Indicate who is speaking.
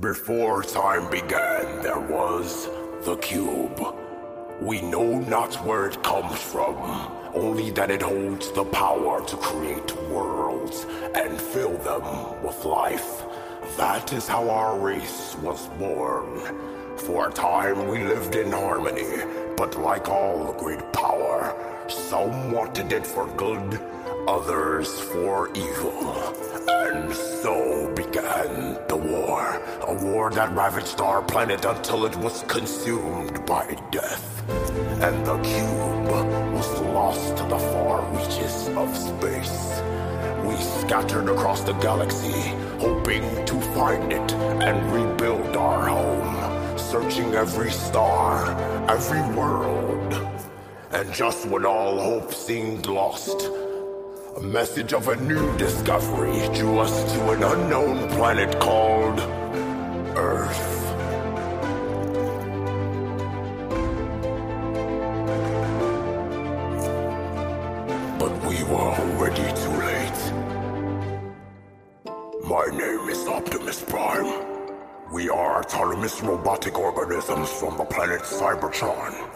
Speaker 1: Before time began, there was the cube. We know not where it comes from, only that it holds the power to create worlds and fill them with life. That is how our race was born. For a time we lived in harmony, but like all great power, some wanted it for good, others for evil. And so began the war. A war that ravaged our planet until it was consumed by death. And the cube was lost to the far reaches of space. We scattered across the galaxy, hoping to find it and rebuild our home. Searching every star, every world. And just when all hope seemed lost, a message of a new discovery drew us to an unknown planet called Earth. But we were already too late. My name is Optimus Prime. We are autonomous robotic organisms from the planet Cybertron.